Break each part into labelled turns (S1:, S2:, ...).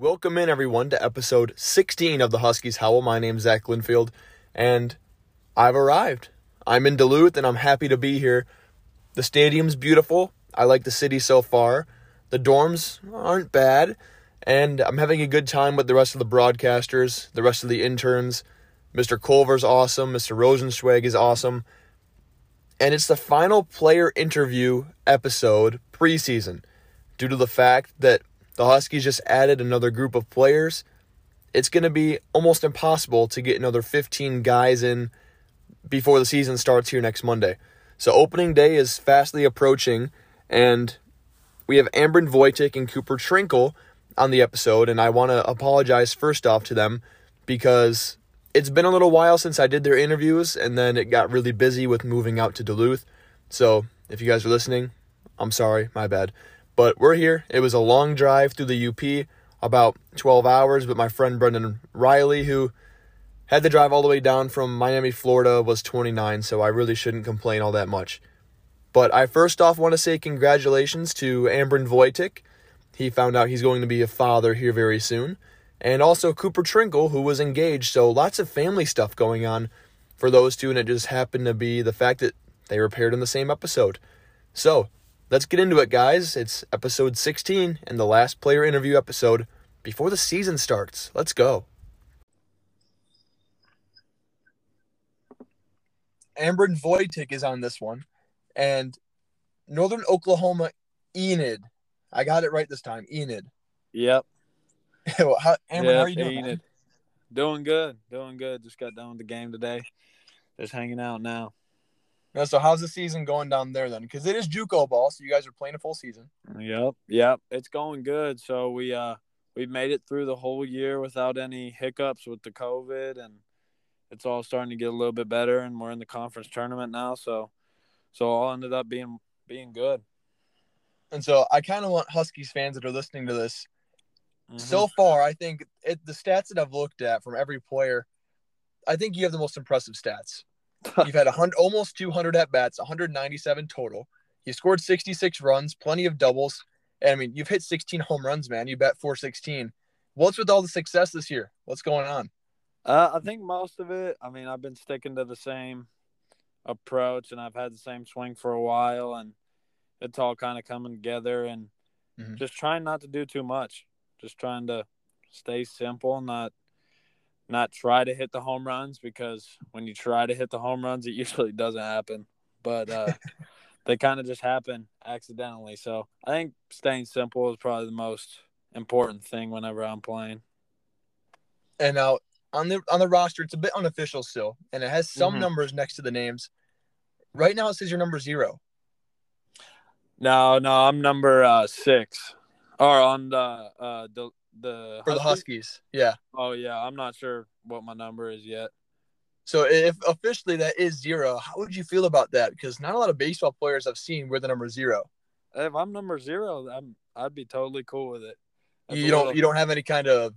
S1: Welcome in, everyone, to episode 16 of the Huskies Howl. My name's Zach Linfield, and I've arrived. I'm in Duluth, and I'm happy to be here. The stadium's beautiful. I like the city so far. The dorms aren't bad, and I'm having a good time with the rest of the broadcasters, the rest of the interns. Mr. Culver's awesome. Mr. Rosenzweig is awesome. And it's the final player interview episode preseason due to the fact that the Huskies just added another group of players. It's going to be almost impossible to get another 15 guys in before the season starts here next Monday. So opening day is fastly approaching, and we have Ambren Voitik and Cooper Trinkle on the episode, and I want to apologize first off to them because it's been a little while since I did their interviews, and then it got really busy with moving out to Duluth. So if you guys are listening, I'm sorry, my bad. But we're here. It was a long drive through the UP, about 12 hours, but my friend Brendan Riley, who had to drive all the way down from Miami, Florida, was 29, so I really shouldn't complain all that much. But I first off want to say congratulations to Ambren Voitik. He found out he's going to be a father here very soon. And also Cooper Trinkle, who was engaged, so lots of family stuff going on for those two, and it just happened to be the fact that they were paired in the same episode. So, Let's get into it, guys. It's episode 16 and the last player interview episode before the season starts. Let's go. Ambren Voitik is on this one, and Northern Oklahoma Enid. I got it right this time. Enid.
S2: Yep.
S1: how, Ambren, yep, how are you doing? Enid.
S2: Doing good. Doing good. Just got done with the game today. Just hanging out now.
S1: Yeah, so how's the season going down there then? Because it is JUCO ball, so you guys are playing a full season.
S2: Yep, yep, it's going good. So we uh we made it through the whole year without any hiccups with the COVID, and it's all starting to get a little bit better. And we're in the conference tournament now, so so all ended up being being good.
S1: And so I kind of want Huskies fans that are listening to this. Mm-hmm. So far, I think it, the stats that I've looked at from every player, I think you have the most impressive stats. You've had 100, almost 200 at bats, 197 total. You scored 66 runs, plenty of doubles. And I mean, you've hit 16 home runs, man. You bet 416. What's with all the success this year? What's going on?
S2: Uh, I think most of it, I mean, I've been sticking to the same approach and I've had the same swing for a while and it's all kind of coming together and mm-hmm. just trying not to do too much. Just trying to stay simple, not not try to hit the home runs because when you try to hit the home runs, it usually doesn't happen. But uh, they kind of just happen accidentally. So I think staying simple is probably the most important thing whenever I'm playing.
S1: And now on the on the roster, it's a bit unofficial still, and it has some mm-hmm. numbers next to the names. Right now, it says you're number zero.
S2: No, no, I'm number uh, six, or on the uh, the
S1: for Huskies? the Huskies. Yeah.
S2: Oh yeah, I'm not sure what my number is yet.
S1: So if officially that is zero, how would you feel about that? Because not a lot of baseball players I've seen wear the number zero.
S2: If I'm number zero, I'm I'd be totally cool with it.
S1: That's you don't little... you don't have any kind of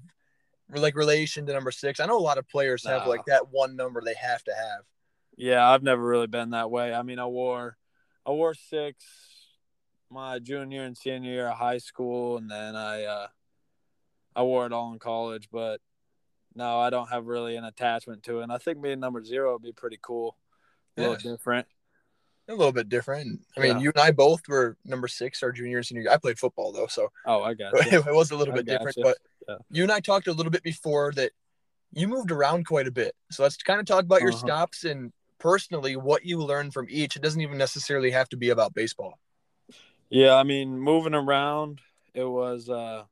S1: like relation to number six. I know a lot of players have like that one number they have to have.
S2: Yeah, I've never really been that way. I mean, I wore I wore six my junior and senior year of high school, and then I uh, I wore it all in college, but no, I don't have really an attachment to it. And I think being number zero would be pretty cool. A yeah. little different.
S1: A little bit different. I mean, yeah. you and I both were number six our junior and senior. I played football though, so
S2: oh, I got
S1: it. it was a little bit different. You. But yeah. you and I talked a little bit before that you moved around quite a bit. So let's kind of talk about your uh-huh. stops and personally what you learned from each. It doesn't even necessarily have to be about baseball.
S2: Yeah, I mean, moving around, it was uh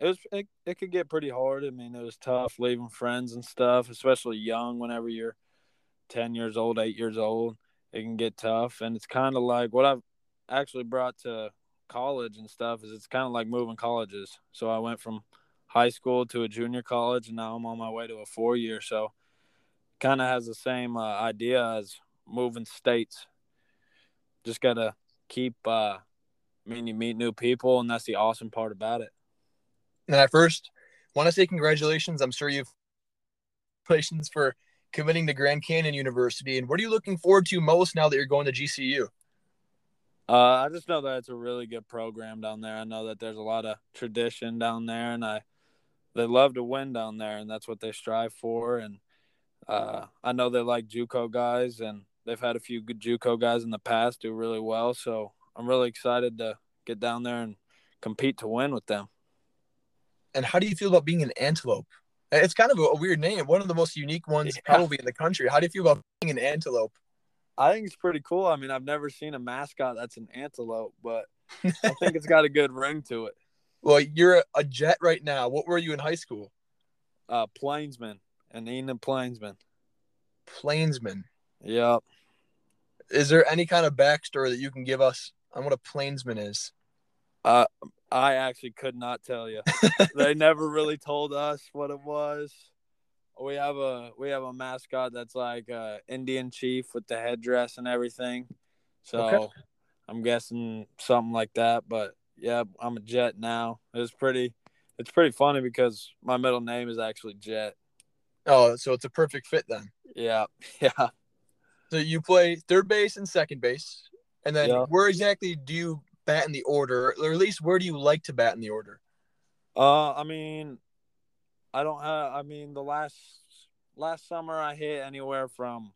S2: it was it, it could get pretty hard. I mean, it was tough leaving friends and stuff, especially young. Whenever you're ten years old, eight years old, it can get tough. And it's kind of like what I've actually brought to college and stuff is it's kind of like moving colleges. So I went from high school to a junior college, and now I'm on my way to a four year. So kind of has the same uh, idea as moving states. Just gotta keep. Uh, I mean, you meet new people, and that's the awesome part about it.
S1: And I first want to say congratulations. I'm sure you've congratulations for committing to Grand Canyon University. And what are you looking forward to most now that you're going to GCU?
S2: Uh, I just know that it's a really good program down there. I know that there's a lot of tradition down there, and I they love to win down there, and that's what they strive for. And uh, I know they like JUCO guys, and they've had a few good JUCO guys in the past do really well. So I'm really excited to get down there and compete to win with them.
S1: And how do you feel about being an antelope? It's kind of a, weird name, one of the most unique ones yeah. probably in the country. How do you feel about being an antelope?
S2: I think it's pretty cool. I mean, I've never seen a mascot that's an antelope, but I think it's got a good ring to it.
S1: Well, you're a jet right now. What were you in high school?
S2: Uh, Plainsman, and Enid Plainsman.
S1: Plainsman.
S2: Yep.
S1: Is there any kind of backstory that you can give us on what a Plainsman is?
S2: Uh, I actually could not tell you. they never really told us what it was. We have a we have a mascot that's like a Indian chief with the headdress and everything. So okay. I'm guessing something like that. But yeah, I'm a Jet now. It's pretty it's pretty funny because my middle name is actually Jet.
S1: Oh, so it's a perfect fit then.
S2: Yeah, yeah.
S1: So you play third base and second base, and then yeah. where exactly do you bat in the order, or at least where do you like to bat in the order?
S2: Uh, I mean, I don't have. I mean, the last last summer I hit anywhere from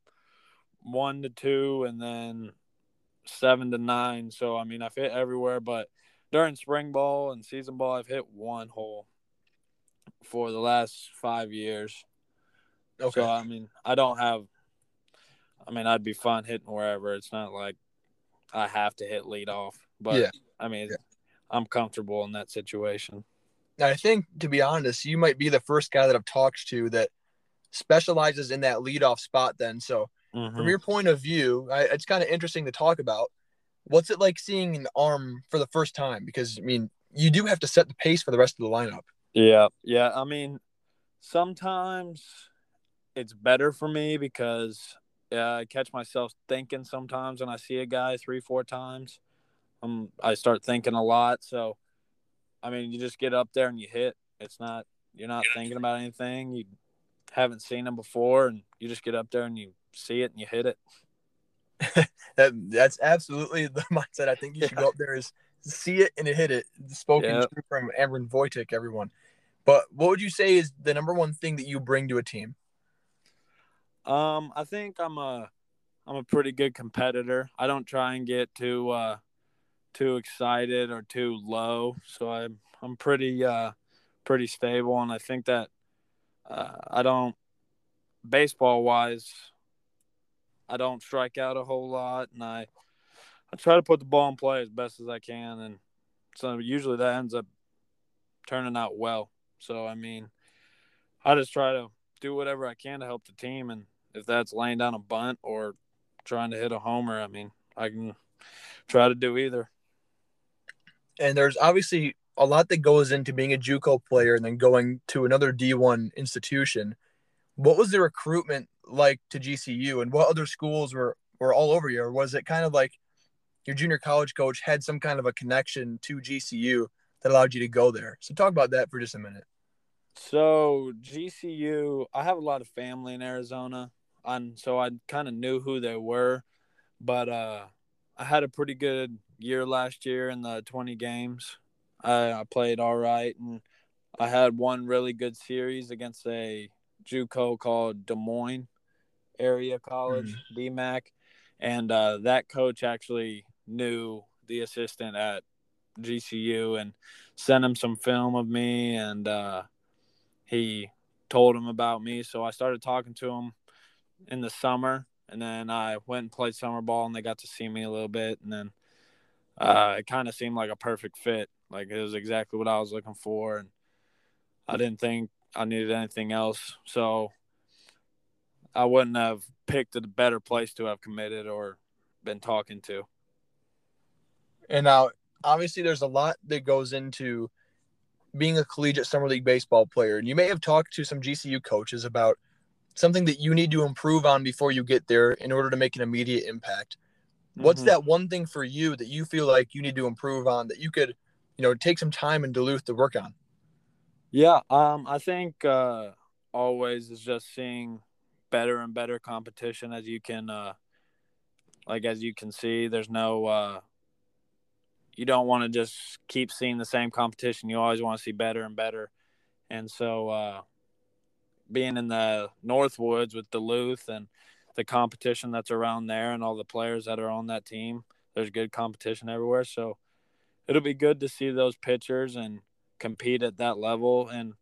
S2: one to two, and then seven to nine. So I mean, I've hit everywhere, but during spring ball and season ball, I've hit one hole for the last five years. Okay. So I mean, I don't have. I mean, I'd be fine hitting wherever. It's not like I have to hit lead off, but yeah. I mean, yeah. I'm comfortable in that situation.
S1: I think, to be honest, you might be the first guy that I've talked to that specializes in that leadoff spot. Then, so mm-hmm. from your point of view, I, it's kind of interesting to talk about. What's it like seeing an arm for the first time? Because I mean, you do have to set the pace for the rest of the lineup.
S2: Yeah, yeah. I mean, sometimes it's better for me because uh, I catch myself thinking sometimes when I see a guy three, four times. Um, I start thinking a lot. So, I mean, you just get up there and you hit. It's not you're not thinking about anything. You haven't seen them before, and you just get up there and you see it and you hit it.
S1: that, that's absolutely the mindset. I think you should yeah. go up there is see it and hit it. Spoken yep. from Ambren Voitik, everyone. But what would you say is the number one thing that you bring to a team?
S2: Um, I think I'm a I'm a pretty good competitor. I don't try and get too uh too excited or too low. So I'm I'm pretty uh pretty stable and I think that uh, I don't baseball wise I don't strike out a whole lot and I I try to put the ball in play as best as I can and so usually that ends up turning out well. So I mean I just try to do whatever I can to help the team and if that's laying down a bunt or trying to hit a homer, I mean, I can try to do either.
S1: And there's obviously a lot that goes into being a JUCO player and then going to another D1 institution. What was the recruitment like to GCU, and what other schools were were all over you, or was it kind of like your junior college coach had some kind of a connection to GCU that allowed you to go there? So talk about that for just a minute.
S2: So GCU, I have a lot of family in Arizona and so I kind of knew who they were, but uh, I had a pretty good year last year in the 20 games. I, I played all right, and I had one really good series against a JUCO called Des Moines Area College, mm. DMAC, and uh, that coach actually knew the assistant at GCU and sent him some film of me, and uh, he told him about me. So I started talking to him in the summer, and then I went and played summer ball, and they got to see me a little bit, and then uh, it kind of seemed like a perfect fit. Like it was exactly what I was looking for, and I didn't think I needed anything else, so I wouldn't have picked a better place to have committed or been talking to.
S1: And now, obviously, there's a lot that goes into being a collegiate summer league baseball player, and you may have talked to some GCU coaches about something that you need to improve on before you get there in order to make an immediate impact. What's mm-hmm. that one thing for you that you feel like you need to improve on that you could, you know, take some time in Duluth to work on?
S2: Yeah, um, I think uh, always is just seeing better and better competition as you can, uh, like as you can see. There's no, uh, you don't want to just keep seeing the same competition. You always want to see better and better and so uh, being in the Northwoods with Duluth and the competition that's around there and all the players that are on that team, there's good competition everywhere. So it'll be good to see those pitchers and compete at that level. And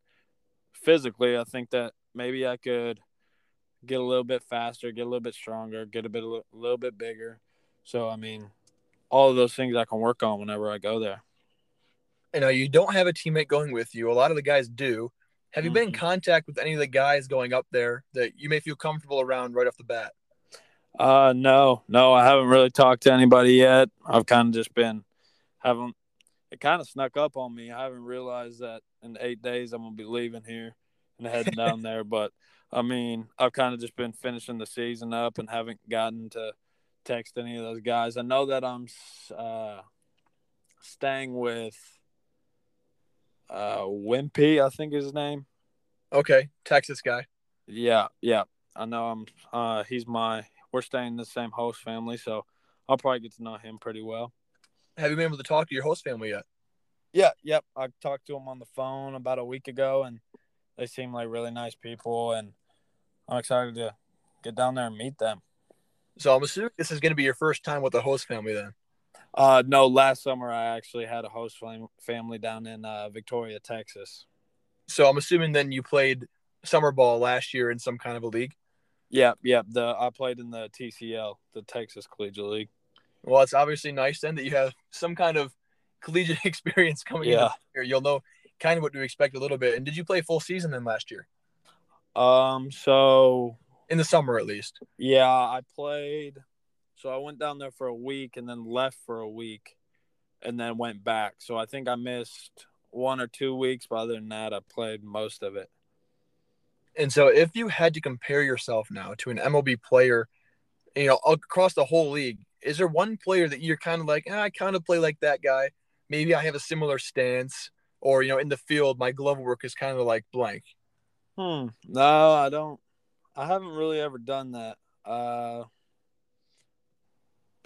S2: physically, I think that maybe I could get a little bit faster, get a little bit stronger, get a bit a little bit bigger. So I mean, all of those things I can work on whenever I go there.
S1: You know, you don't have a teammate going with you. A lot of the guys do. Have you been in
S2: Mhm.
S1: contact with any of the guys going up there that you may feel comfortable around right off the bat?
S2: Uh, no, no, I haven't really talked to anybody yet. I've kind of just been haven't. It kind of snuck up on me. I haven't realized that in eight days I'm gonna be leaving here and heading down there. But I mean, I've kind of just been finishing the season up and haven't gotten to text any of those guys. I know that I'm uh, staying with uh, Wimpy, I think is his name.
S1: Okay, Texas guy.
S2: Yeah, yeah. I know I'm uh he's my we're staying in the same host family, so I'll probably get to know him pretty well.
S1: Have you been able to talk to your host family yet?
S2: Yeah, yep. I talked to him on the phone about a week ago and they seem like really nice people and I'm excited to get down there and meet them.
S1: So I'm assuming this is going to be your first time with the host family then.
S2: Uh no, last summer I actually had a host fam- family down in uh, Victoria, Texas.
S1: So I'm assuming then you played summer ball last year in some kind of a league.
S2: Yeah, yeah. The I played in the TCL, the Texas Collegiate League.
S1: Well, it's obviously nice then that you have some kind of collegiate experience coming
S2: Yeah.
S1: in here. You'll know kind of what to expect a little bit. And did you play full season then last year?
S2: Um so
S1: In the summer at least.
S2: Yeah, I played. So I went down there for a week and then left for a week and then went back. So I think I missed one or two weeks, but other than that, I played most of it.
S1: And so if you had to compare yourself now to an MLB player, you know, across the whole league, is there one player that you're kind of like, eh, I kind of play like that guy? Maybe I have a similar stance, or you know, in the field, my glove work is kind of like blank.
S2: Hmm. No, I don't. I haven't really ever done that. Uh,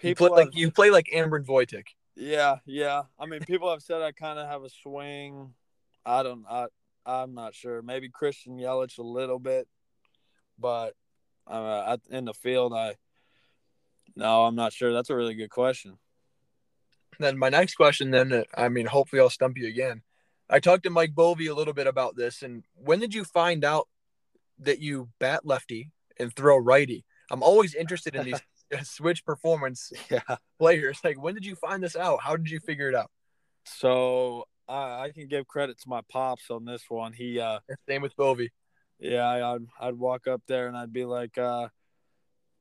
S1: You play
S2: people
S1: like you play like.
S2: Yeah, yeah. I mean, people have said I kind of have a swing. I don't. I. I'm not sure. Maybe Christian Yelich a little bit, but uh, I, in the field, I. No, I'm not sure. That's a really good question.
S1: Then my next question, then uh, I mean, hopefully I'll stump you again. I talked to Mike Bovey a little bit about this, and when did you find out that you bat lefty and throw righty? I'm always interested in these switch performance
S2: Yeah.
S1: players. Like, when did you find this out? How did you figure it out?
S2: So I, I can give credit to my pops on this one. He, uh,
S1: Same with Bovey.
S2: yeah, I- I'd I'd walk up there and I'd be like, uh,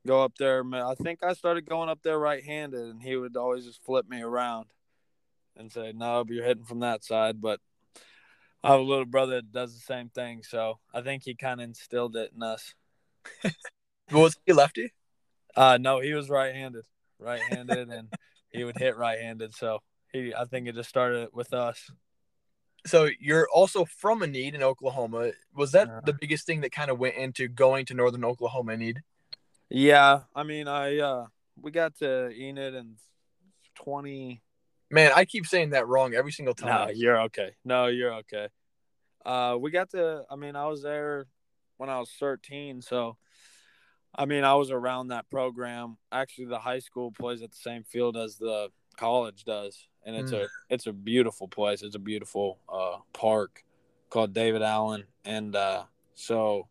S2: go up there. I think I started going up there right-handed, and he would always just flip me around and say, "No, but you're hitting from that side." But I have a little brother that does the same thing, so I think he kind of instilled it in us.
S1: Was he lefty?
S2: Uh, no, he was right-handed, right-handed, and he would hit right-handed. So he, I think it just started with us.
S1: So you're also from a need in Oklahoma. Was that
S2: Yeah.
S1: the biggest thing that kind of went into going to Northern Oklahoma need?
S2: Yeah, I mean, I uh, we got to Enid in twenty.
S1: Man, I keep saying that wrong every single time.
S2: No, you're okay. No, you're okay. Uh, we got to. I mean, I was there when I was thirteen, so I mean, I was around that program. Actually, the high school plays at the same field as the college does, and it's a it's a beautiful place. It's a beautiful uh, park called David Allen, and uh, so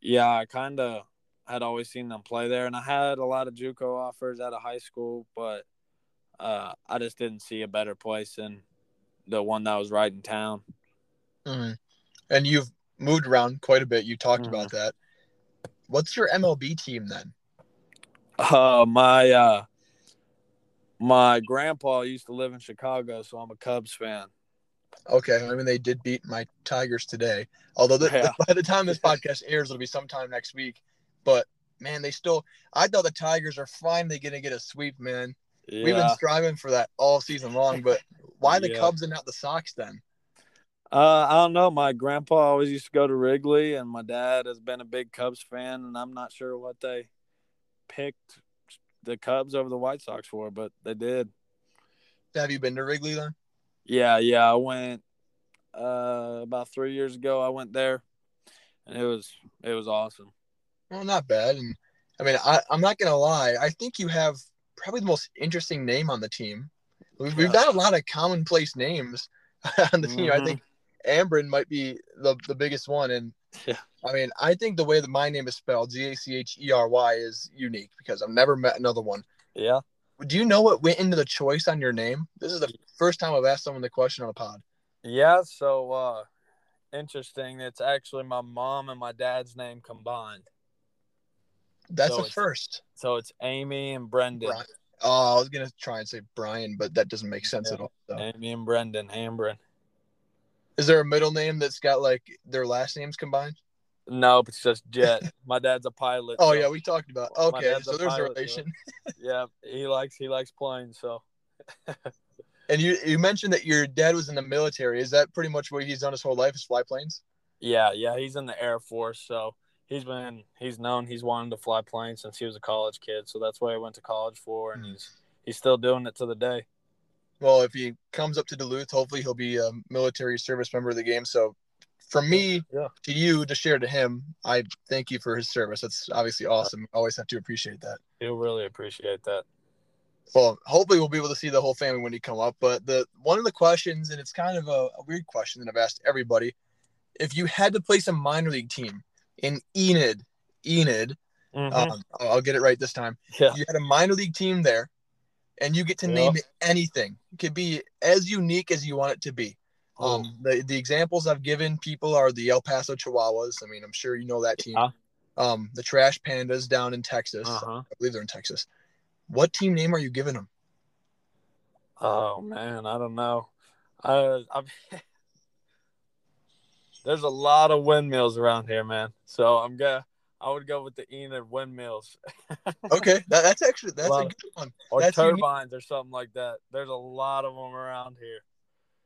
S2: yeah, I kind of had always seen them play there, and I had a lot of JUCO offers out of high school, but uh, I just didn't see a better place than the one that was right in town.
S1: Mhm. And you've moved around quite a bit. You talked
S2: Mhm.
S1: about that. What's your MLB team then?
S2: Uh, my uh, my grandpa used to live in Chicago, so I'm a Cubs fan.
S1: Okay, I mean they did beat my Tigers today. Although the,
S2: Yeah.
S1: by the time this podcast airs, it'll be sometime next week. But man, they still. I thought the Tigers are finally going to get a sweep. Man, we've been striving for that all season long. But why the
S2: Yeah.
S1: Cubs and not the Sox then?
S2: Uh, I don't know. My grandpa always used to go to Wrigley, and my dad has been a big Cubs fan, and I'm not sure what they picked the Cubs over the White Sox for, but they did.
S1: Have you been to Wrigley then?
S2: Yeah, yeah. I went. uh, about three years ago. I went there, and it was it was awesome.
S1: Well, not bad. And I mean, I, I'm not gonna lie. I think you have probably the most interesting name on the team. We've, we've got a lot of commonplace names on the team. I
S2: Mhm.
S1: think Ambren might be the, the biggest one. And
S2: Yeah.
S1: I mean, I think the way that my name is spelled, Z A C H E R Y, is unique because I've never met another one.
S2: Yeah.
S1: Do you know what went into the choice on your name? This is the first time I've asked someone the question on a pod.
S2: Yeah, so uh interesting. It's actually my mom and my dad's name combined.
S1: That's
S2: So it's-
S1: first.
S2: So it's Amy and Brendan.
S1: Brian. Oh, I was gonna try and say Brian, but that doesn't make sense
S2: Yeah.
S1: at all. So.
S2: Amy and Brendan Ambren.
S1: Is there a middle name that's got like their last names combined?
S2: No, it's just Jet. my dad's a pilot.
S1: Oh
S2: so-
S1: yeah, we talked about. Okay, so
S2: a
S1: there's a
S2: pilot, so-
S1: relation.
S2: yeah, he likes he likes planes, so
S1: And you you mentioned that your dad was in the military. Is that pretty much what he's done his whole life? Is fly planes?
S2: yeah, yeah, he's in the Air Force, so he's been he's known he's wanted to fly planes since he was a college kid, so that's what he went to college for and
S1: Hmm.
S2: he's he's still doing it to the day.
S1: Well, if he comes up to Duluth, hopefully he'll be a military service member of the game. So, from me
S2: Yeah.
S1: to you to share to him, I thank you for his service. That's obviously awesome. Always have to appreciate that.
S2: He'll really appreciate that.
S1: Well, hopefully we'll be able to see the whole family when he come up. But the one of the questions, and it's kind of a, a weird question that I've asked everybody, if you had to place a minor league team in Enid, Enid,
S2: Mhm.
S1: um, I'll I'll get it right this time.
S2: yeah.
S1: You had a minor league team there, and you get to
S2: Yeah.
S1: name it anything. It could be as unique as you want it to be. Um, the the examples I've given people are the El Paso Chihuahuas. I mean, I'm sure you know that team.
S2: Yeah.
S1: Um, the Trash Pandas down in Texas.
S2: Uh-huh.
S1: I believe they're in Texas. What team name are you giving them?
S2: Oh man, I don't know. I, I there's a lot of windmills around here, man. So I'm gonna I would go with the Enid windmills
S1: Okay, that, that's actually that's a
S2: Love
S1: good one.
S2: or
S1: That's unique.
S2: turbines or something like that. There's a lot of them around here.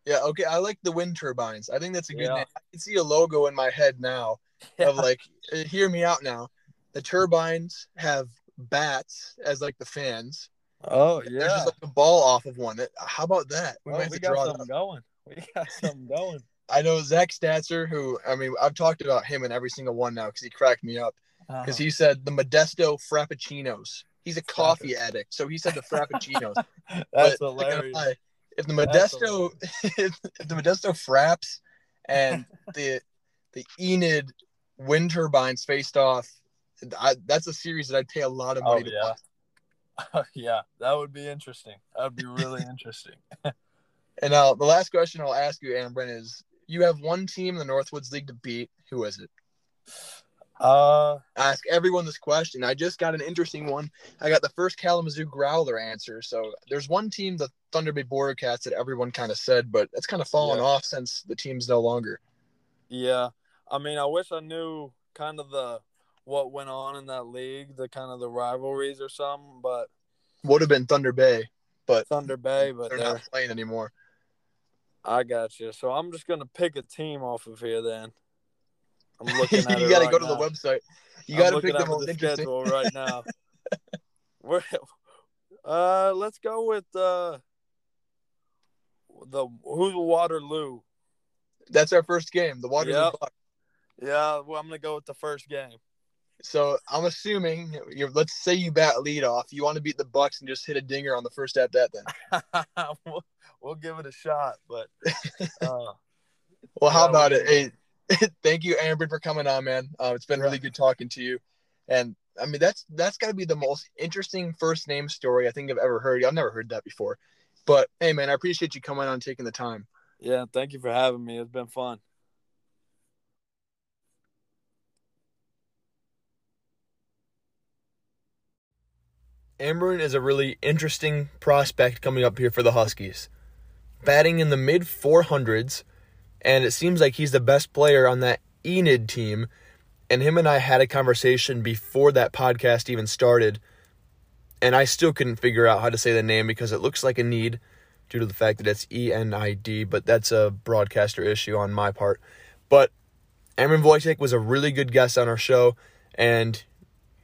S1: Yeah, okay. I like the wind turbines. I think that's a good
S2: Yeah.
S1: name. I can see a logo in my head now yeah. of like, uh, hear me out now. The turbines have bats as like the fans.
S2: Oh yeah.
S1: There's just like a ball off of one. How about that? We
S2: Oh,
S1: might have
S2: we got
S1: draw
S2: something going. We got something going.
S1: I know Zach Statzer, who I mean, I've talked about him in every single one now because he cracked me up. Because
S2: Uh-huh.
S1: he said the Modesto Frappuccinos. He's a coffee addict, so he said the Frappuccinos.
S2: That's
S1: But,
S2: hilarious.
S1: lie, If the Modesto, if the Modesto Fraps and the the Enid wind turbines faced off, I, that's a series that I'd pay a lot of
S2: Oh
S1: money to
S2: yeah.
S1: watch.
S2: yeah, that would be interesting. That would be really interesting.
S1: And now the last question I'll ask you, Ambren, is: You have one team in the Northwoods League to beat. Who is it?
S2: Uh,
S1: ask everyone this question. I just got an interesting one. I got the first Kalamazoo Growler answer. So there's one team, the Thunder Bay Border Cats, that everyone kind of said, but it's kind of fallen
S2: Yeah.
S1: off since the team's no longer.
S2: Yeah, I mean, I wish I knew kind of the what went on in that league, the kind of the rivalries or something. But
S1: Would have been Thunder Bay, but
S2: Thunder Bay, but
S1: they're
S2: they're,
S1: not playing anymore.
S2: I got you. So I'm just gonna pick a team off of here. Then I'm looking at
S1: you got to
S2: right
S1: go to the website. You got to pick the most
S2: the
S1: interesting.
S2: schedule right now. We're, uh, let's go with uh the who's Waterloo.
S1: That's our first game, the Waterloo
S2: Yep.
S1: Bucks.
S2: Yeah, well, I'm gonna go with the first game.
S1: So I'm assuming, you're, let's say you bat lead off. You want to beat the Bucks and just hit a dinger on the first at that. Then,
S2: we'll, we'll give it a shot, but uh,
S1: well, how about it? Hey, thank you, Amber, for coming on, man. Uh, it's been really good talking to you. And I mean, that's that's got to be the most interesting first name story I think I've ever heard. I've never heard that before. But hey, man, I appreciate you coming on and taking the time.
S2: yeah, thank you for having me. It's been fun.
S1: Ambren is a really interesting prospect coming up here for the Huskies. Batting in the mid 400s, and it seems like he's the best player on that Enid team. And him and I had a conversation before that podcast even started, and I still couldn't figure out how to say the name because it looks like a need due to the fact that it's E N I D, but that's a broadcaster issue on my part. But Ambren Voitik was a really good guest on our show, and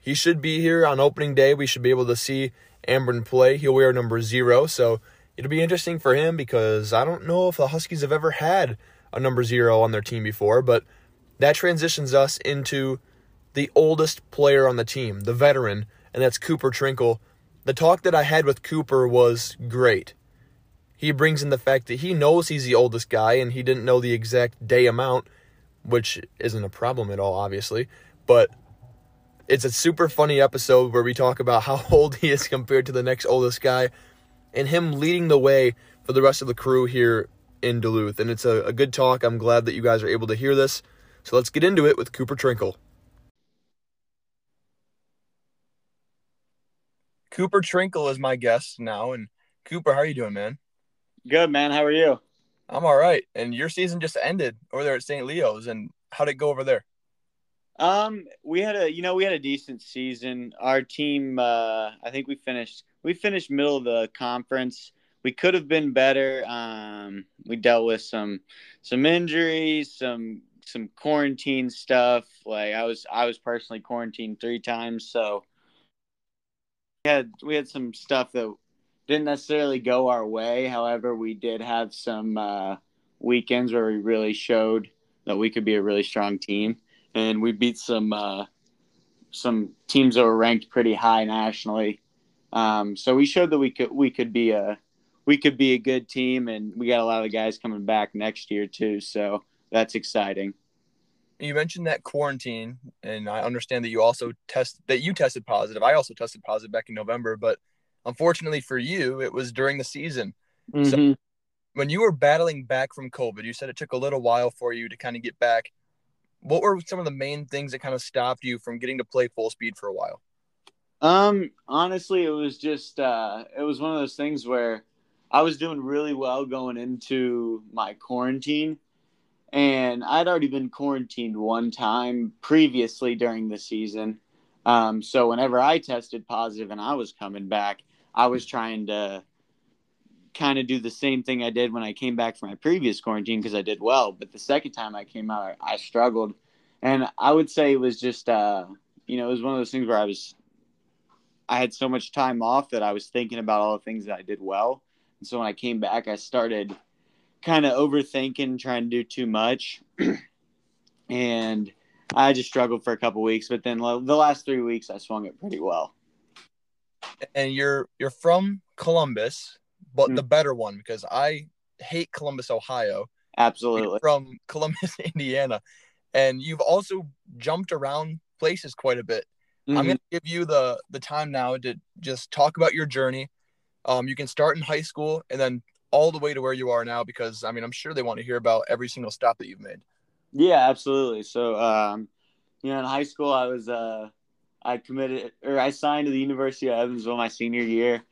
S1: he should be here on opening day. We should be able to see Ambren play. He'll wear number zero, so it'll be interesting for him because I don't know if the Huskies have ever had a number zero on their team before, but that transitions us into the oldest player on the team, the veteran, and that's Cooper Trinkle. The talk that I had with Cooper was great. He brings in the fact that he knows he's the oldest guy and he didn't know the exact day amount, which isn't a problem at all, obviously. But it's a super funny episode where we talk about how old he is compared to the next oldest guy and him leading the way for the rest of the crew here in Duluth. And it's a, a good talk. I'm glad that you guys are able to hear this. So let's get into it with Cooper Trinkle. Cooper Trinkle is my guest now. And Cooper, how are you doing, man?
S3: Good, man. How are you?
S1: I'm all right. And your season just ended over there at St. Leo's. And how'd it go over there?
S3: Um, we had a you know we had a decent season. Our team, uh, I think we finished we finished middle of the conference. We could have been better. Um, we dealt with some some injuries, some some quarantine stuff. Like I was I was personally quarantined three times, so we had we had some stuff that didn't necessarily go our way. However, we did have some uh, weekends where we really showed that we could be a really strong team and we beat some uh, some teams that were ranked pretty high nationally. Um, so we showed that we could we could be a we could be a good team, and we got a lot of the guys coming back next year too. So that's exciting.
S1: You mentioned that quarantine, and I understand that you also test that you tested positive. I also tested positive back in November, but unfortunately for you, it was during the season. Mm-hmm. So when you were battling back from COVID, you said it took a little while for you to kind of get back what were some of the main things that kind of stopped you from getting to play full speed for a while?
S3: Um, honestly, it was just uh, it was one of those things where I was doing really well going into my quarantine, and I'd already been quarantined one time previously during the season. Um, so whenever I tested positive and I was coming back, I was trying to kind of do the same thing I did when I came back from my previous quarantine because I did well. But the second time I came out, I, struggled, and I would say it was just, uh, you know, it was one of those things where I was, I had so much time off that I was thinking about all the things that I did well, and so when I came back, I started kind of overthinking, trying to do too much, and I just struggled for a couple weeks. But then the last three weeks, I swung it pretty well.
S1: And you're you're from Columbus but mm. the better one because I hate Columbus, Ohio.
S3: Absolutely.
S1: From Columbus, Indiana. And you've also jumped around places quite a bit. Mm-hmm. I'm going to give you the the time now to just talk about your journey. Um, you can start in high school and then all the way to where you are now because I mean I'm sure they want to hear about every single stop that you've made.
S3: Yeah, absolutely. So um, you know, in high school I was uh I committed or I signed to the University of Evansville my senior year.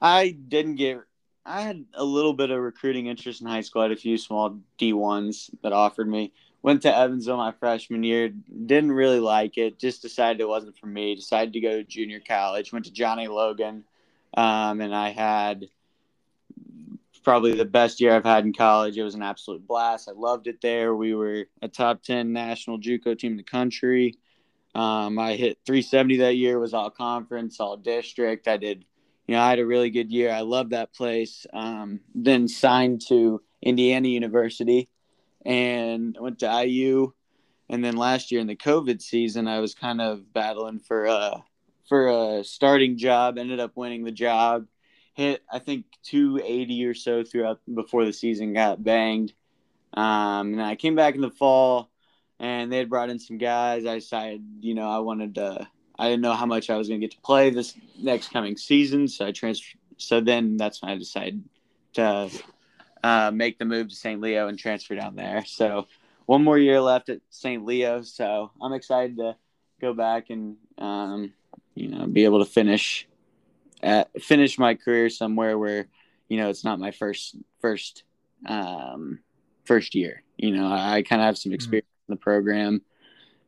S3: I didn't get I had a little bit of recruiting interest in high school. I had a few small D1s that offered me. Went to Evansville my freshman year. Didn't really like it. Just decided it wasn't for me. Decided to go to junior college. Went to John A. Logan. Um, and I had probably the best year I've had in college. It was an absolute blast. I loved it there. We were a top 10 national JUCO team in the country. Um, I hit 370 that year, was all conference, all district. I did you know, I had a really good year. I love that place. Um, then signed to Indiana University and I went to IU. And then last year in the COVID season, I was kind of battling for a for a starting job. Ended up winning the job. Hit I think 280 or so throughout before the season got banged. Um, and I came back in the fall, and they had brought in some guys. I decided, you know, I wanted to I didn't know how much I was going to get to play this next coming season, so I transferred. So then that's when I decided to uh, make the move to St. Leo and transfer down there. So one more year left at St. Leo, so I'm excited to go back and um, you know be able to finish at, finish my career somewhere where you know it's not my first first um, first year. You know, I, I kind of have some mm-hmm. experience mm-hmm. in the program,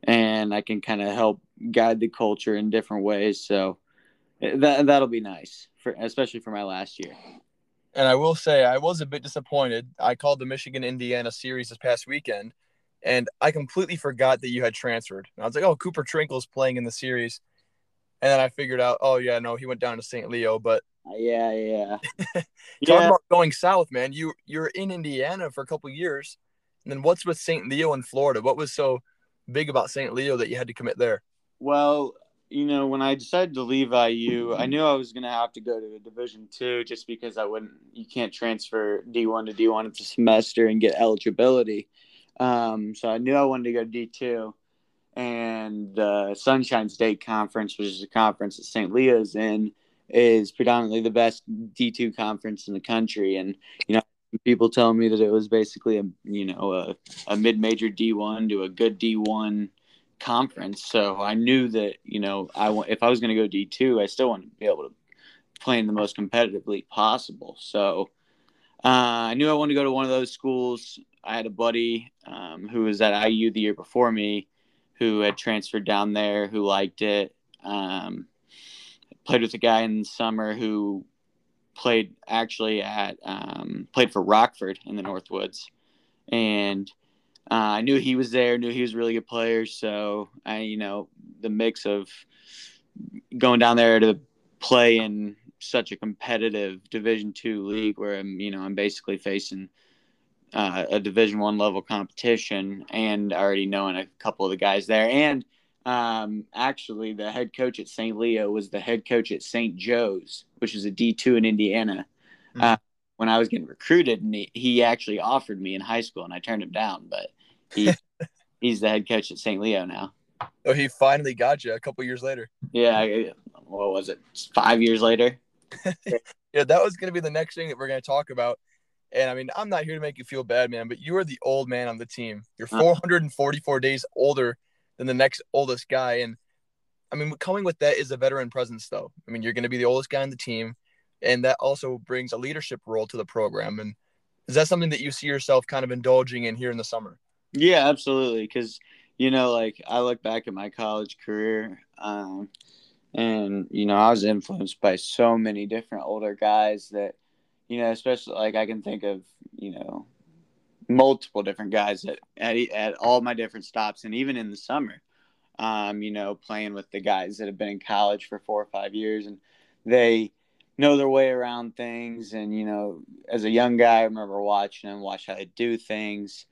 S3: and I can kind of help guide the culture in different ways. So eh, that that'll be nice for especially for my last year.
S1: And I will say I was a bit disappointed. I called the Michigan Indiana series this past weekend, and I completely forgot that you had transferred. And I was like, "Oh, Cooper Trinkle's playing in the series," and then I figured out, "Oh yeah, no, he went down to St. Leo." But
S3: yeah, yeah.
S1: Talk yeah. about going south, man. You you're in Indiana for a couple years. And then what's with St. Leo in Florida? What was so big about St. Leo that you had to commit there?
S3: Well, you know, when I decided to leave IU, I knew I was going to have to go to a Division two just because I wouldn't. You can't transfer D one to D one at the semester and get eligibility. Um, so I knew I wanted to go to D two, and the Sunshine State Conference, which is a conference that St. Leo's in, is predominantly the best D two conference in the country. And you know, people telling me that it was basically a you know a, a mid major D one to a good D one conference. So I knew that you know I if I was going to go D two, I still wanted to be able to play in the most competitively possible. So uh, I knew I wanted to go to one of those schools. I had a buddy um, who was at IU the year before me, who had transferred down there, who liked it. Um, played with a guy in the summer who played actually at um, played for Rockford in the Northwoods, and uh, I knew he was there, knew he was a really good player. So I, you know, the mix of going down there to play in such a competitive Division two league where I'm, you know, I'm basically facing uh, a Division one level competition, and already knowing a couple of the guys there, and um, actually the head coach at St. Leo was the head coach at St. Joe's, which is a D two in Indiana. Mm-hmm. Uh, when I was getting recruited, and he, he actually offered me in high school, and I turned him down, but he he's the head coach at St. Leo now.
S1: Oh, he finally got you a couple years later.
S3: Yeah, what was it? Five years later.
S1: yeah, that was going to be the next thing that we're going to talk about. And I mean, I'm not here to make you feel bad, man, but you are the old man on the team. You're 444 days older than the next oldest guy. And I mean, coming with that is a veteran presence, though. I mean, you're going to be the oldest guy on the team, and that also brings a leadership role to the program. And is that something that you see yourself kind of indulging in here in the summer?
S3: Yeah, absolutely. Because you know, like I look back at my college career, um, and you know, I was influenced by so many different older guys that, you know, especially like I can think of, you know, multiple different guys at at, at all my different stops, and even in the summer, um, you know, playing with the guys that have been in college for four or five years, and they know their way around things. And you know, as a young guy, I remember watching them, watch how they do things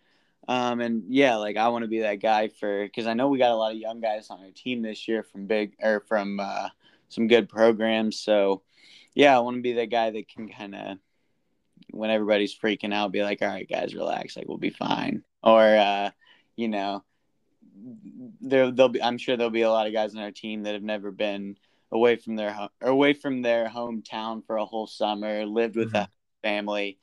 S3: um, and yeah, like I want to be that guy for because I know we got a lot of young guys on our team this year from big or from uh, some good programs. So yeah, I want to be the guy that can kind of when everybody's freaking out, be like, all right, guys, relax, like we'll be fine. Or uh, you know, there there'll be I'm sure there'll be a lot of guys on our team that have never been away from their home or away from their hometown for a whole summer, lived with mm-hmm. a family,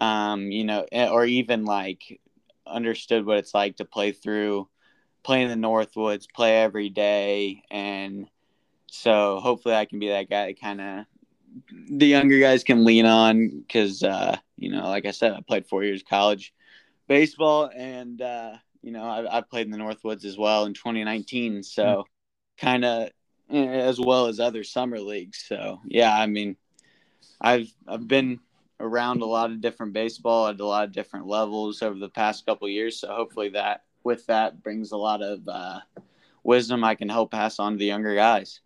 S3: um, you know, eh, or even like understood what it's like to play through, play in the Northwoods, play every day, and so hopefully I can be that guy that kind of the younger guys can lean on because uh, you know, like I said, I played four years college baseball, and uh, you know, I, I played in the Northwoods as well in 2019, so mm-hmm. kind of eh, as well as other summer leagues. So yeah, I mean, I've I've been around a lot of different baseball at a lot of different levels over the past couple years. So hopefully that with that brings a lot of uh, wisdom I can help pass on to the younger guys.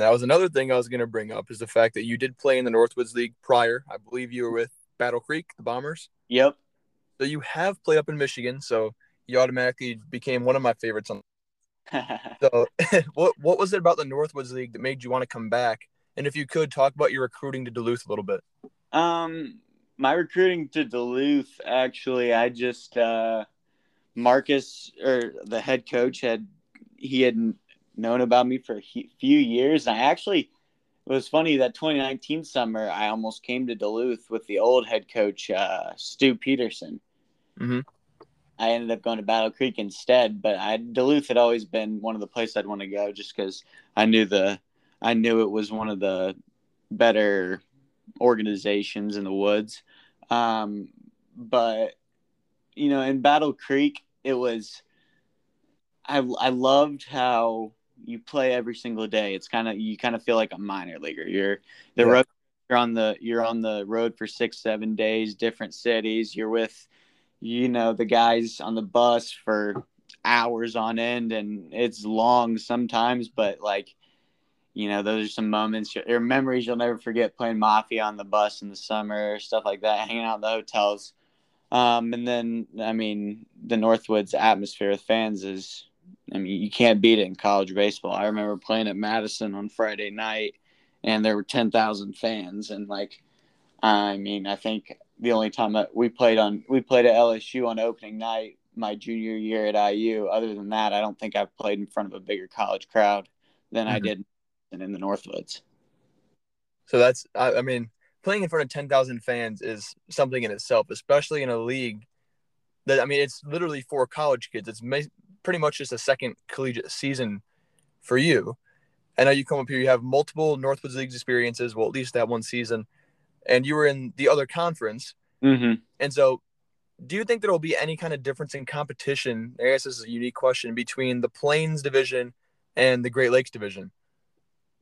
S1: That was another thing I was going to bring up is the fact that you did play in the Northwoods League prior. I believe you were with Battle Creek, the Bombers.
S3: Yep.
S1: So you have played up in Michigan, so you automatically became one of my favorites on. so, what what was it about the Northwoods League that made you want to come back? And if you could talk about your recruiting to Duluth a little bit.
S3: Um, my recruiting to Duluth, actually, I just uh, Marcus or the head coach had he had known about me for a few years. And I actually it was funny that 2019 summer I almost came to Duluth with the old head coach uh, Stu Peterson.
S1: Mm-hmm.
S3: I ended up going to Battle Creek instead, but I Duluth had always been one of the places I'd want to go just because I knew the I knew it was one of the better organizations in the woods. Um, but you know, in Battle Creek, it was I I loved how you play every single day. It's kind of you kind of feel like a minor leaguer. You're the yeah. road you're on the you're on the road for six seven days, different cities. You're with you know the guys on the bus for hours on end, and it's long sometimes, but like you know, those are some moments or memories you'll never forget playing Mafia on the bus in the summer, stuff like that, hanging out in the hotels. Um, and then, I mean, the Northwoods atmosphere with fans is, I mean, you can't beat it in college baseball. I remember playing at Madison on Friday night, and there were ten thousand fans, and like, I mean, I think the only time that we played on we played at LSU on opening night my junior year at IU. Other than that, I don't think I've played in front of a bigger college crowd than mm-hmm. I did in the Northwoods.
S1: So that's I, I mean playing in front of 10,000 fans is something in itself, especially in a league that, I mean, it's literally for college kids. It's ma- pretty much just a second collegiate season for you. I know you come up here, you have multiple Northwoods Leagues experiences, well, at least that one season, and you were in the other conference.
S3: Mm-hmm.
S1: And so, do you think there will be any kind of difference in competition? I guess this is a unique question between the Plains division and the Great Lakes division.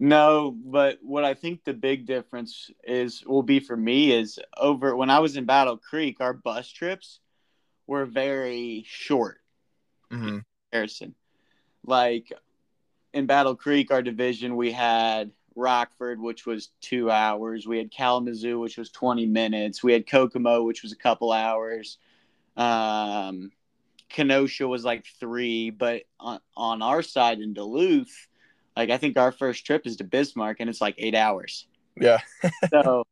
S3: No, but what I think the big difference is will be for me is over when I was in Battle Creek, our bus trips were very short.
S1: Mm-hmm.
S3: Comparison, like in Battle Creek, our division we had Rockford, which was two hours. We had Kalamazoo, which was twenty minutes. We had Kokomo, which was a couple hours. Um, Kenosha was like three, but on, on our side in Duluth like I think our first trip is to Bismarck and it's like eight hours.
S1: Yeah.
S3: so